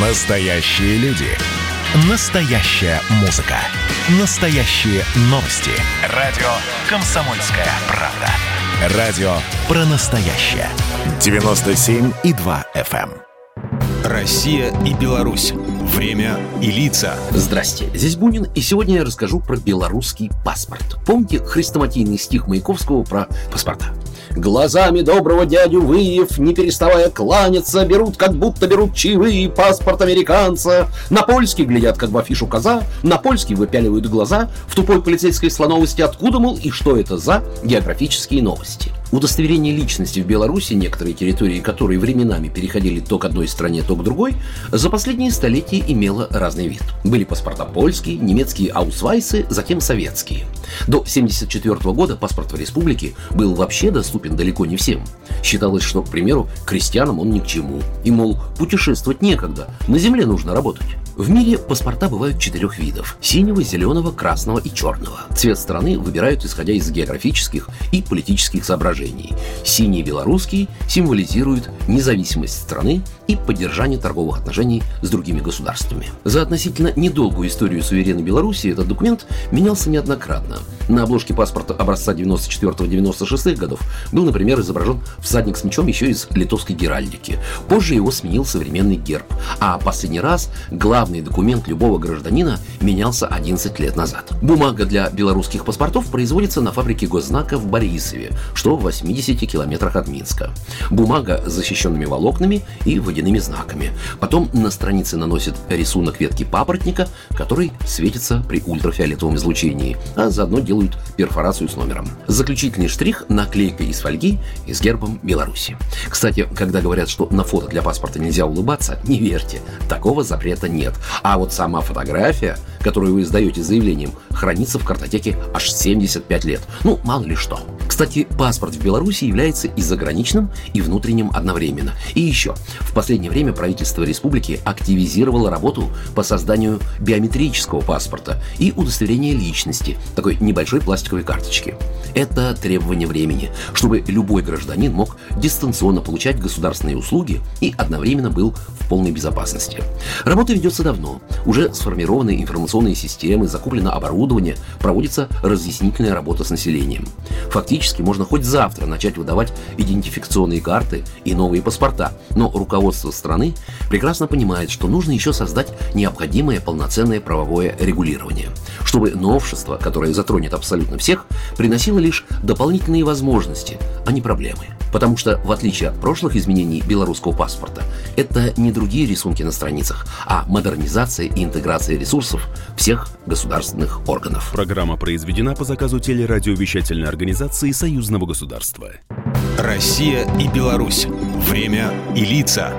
Настоящие люди. Настоящая музыка. Настоящие новости. Радио «Комсомольская правда». Радио про настоящее. 97,2 FM. эм. Россия и Беларусь. Время и лица. Здрасте, здесь Бунин, и сегодня я расскажу про белорусский паспорт. Помните хрестоматийный стих Маяковского про паспорта? Глазами доброго дядю Выев, не переставая кланяться, берут, как будто берут чаевые паспорт американца. На польский глядят, как в афишу коза, на польский выпяливают глаза, в тупой полицейской слоновости откуда, мол, и что это за географические новости. Удостоверение личности в Беларуси, некоторые территории которой временами переходили то к одной стране, то к другой, за последние столетия имело разный вид. Были паспорта польские, немецкие аусвайсы, затем советские. До 1974 года паспорт в республике был вообще доступен далеко не всем. Считалось, что, к примеру, крестьянам он ни к чему. И, мол, путешествовать некогда, на земле нужно работать. В мире паспорта бывают четырех видов – синего, зеленого, красного и черного. Цвет страны выбирают исходя из географических и политических соображений. Синий белорусский символизирует независимость страны и поддержание торговых отношений с другими государствами. За относительно недолгую историю суверенной Беларуси этот документ менялся неоднократно. На обложке паспорта образца 94-96 годов был, например, изображен всадник с мечом еще из литовской геральдики. Позже его сменил современный герб. А последний раз главный документ любого гражданина менялся 11 лет назад. Бумага для белорусских паспортов производится на фабрике госзнака в Борисове, что в 80 километрах от Минска. Бумага с защищенными волокнами и водяными знаками. Потом на странице наносят рисунок ветки папоротника, который светится при ультрафиолетовом излучении, а заодно делают перфорацию с номером. Заключительный штрих – наклейка из фольги и с гербом Беларуси. Кстати, когда говорят, что на фото для паспорта нельзя улыбаться, не верьте, такого запрета нет. А вот сама фотография, которую вы издаете заявлением, хранится в картотеке аж 75 лет. Ну, мало ли что. Кстати, паспорт в Беларуси является и заграничным, и внутренним одновременно. И еще, в последнее время правительство республики активизировало работу по созданию биометрического паспорта и удостоверения личности, такой небольшой пластиковой карточки. Это требование времени, чтобы любой гражданин мог дистанционно получать государственные услуги и одновременно был в полной безопасности. Работа ведется давно. Уже сформированы информационные системы, закуплено оборудование, проводится разъяснительная работа с населением. Фактически можно хоть завтра начать выдавать идентификационные карты и новые паспорта, но руководство страны прекрасно понимает, что нужно еще создать необходимое полноценное правовое регулирование, чтобы новшество, которое затронет абсолютно всех, приносило лишь дополнительные возможности, а не проблемы. Потому что, в отличие от прошлых изменений белорусского паспорта, это не другие рисунки на страницах, а модернизация и интеграция ресурсов всех государственных органов. Программа произведена по заказу телерадиовещательной организации Союзного государства. Россия и Беларусь. Время и лица.